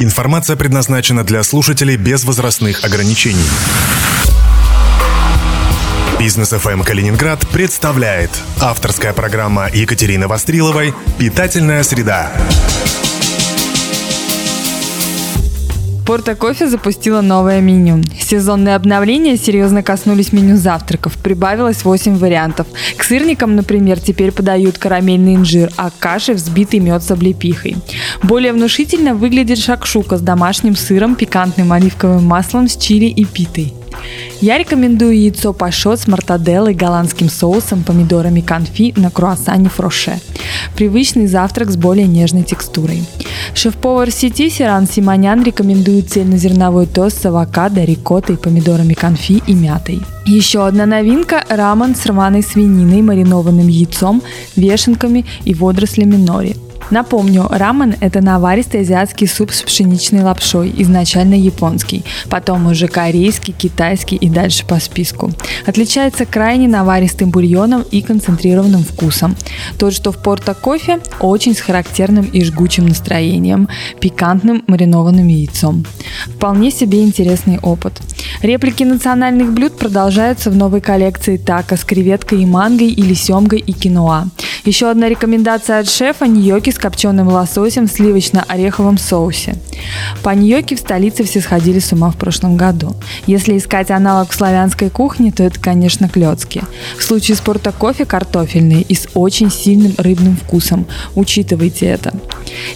Информация предназначена для слушателей без возрастных ограничений. Бизнес FM Калининград представляет авторская программа Екатерины Востриловой «Питательная среда». Порта Кофе запустила новое меню. Сезонные обновления серьезно коснулись меню завтраков. Прибавилось 8 вариантов. К сырникам, например, теперь подают карамельный инжир, а к каше взбитый мед с облепихой. Более внушительно выглядит шакшука с домашним сыром, пикантным оливковым маслом с чили и питой. Я рекомендую яйцо пашот с мартаделлой, голландским соусом, помидорами конфи на круассане фроше. Привычный завтрак с более нежной текстурой. Шеф-повар сети Сиран Симонян рекомендует цельнозерновой тост с авокадо, рикоттой, помидорами конфи и мятой. Еще одна новинка – рамен с рваной свининой, маринованным яйцом, вешенками и водорослями нори – Напомню, рамен – это наваристый азиатский суп с пшеничной лапшой, изначально японский, потом уже корейский, китайский и дальше по списку. Отличается крайне наваристым бульоном и концентрированным вкусом. Тот, что в порто кофе, очень с характерным и жгучим настроением, пикантным маринованным яйцом. Вполне себе интересный опыт. Реплики национальных блюд продолжаются в новой коллекции тако с креветкой и мангой или семгой и киноа. Еще одна рекомендация от шефа – ньоки с копченым лососем в сливочно-ореховом соусе. По ньоки в столице все сходили с ума в прошлом году. Если искать аналог в славянской кухне, то это, конечно, клетки. В случае спорта кофе картофельный и с очень сильным рыбным вкусом. Учитывайте это.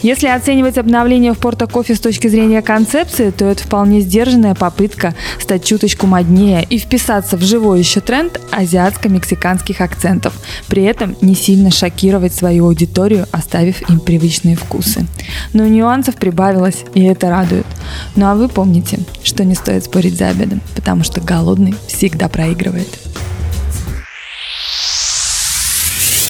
Если оценивать обновление в порто кофе с точки зрения концепции, то это вполне сдержанная попытка стать чуточку моднее и вписаться в живой еще тренд азиатско-мексиканских акцентов, при этом не сильно шокировать свою аудиторию, оставив им привычные вкусы. Но нюансов прибавилось, и это радует. Ну а вы помните, что не стоит спорить за обедом, потому что голодный всегда проигрывает.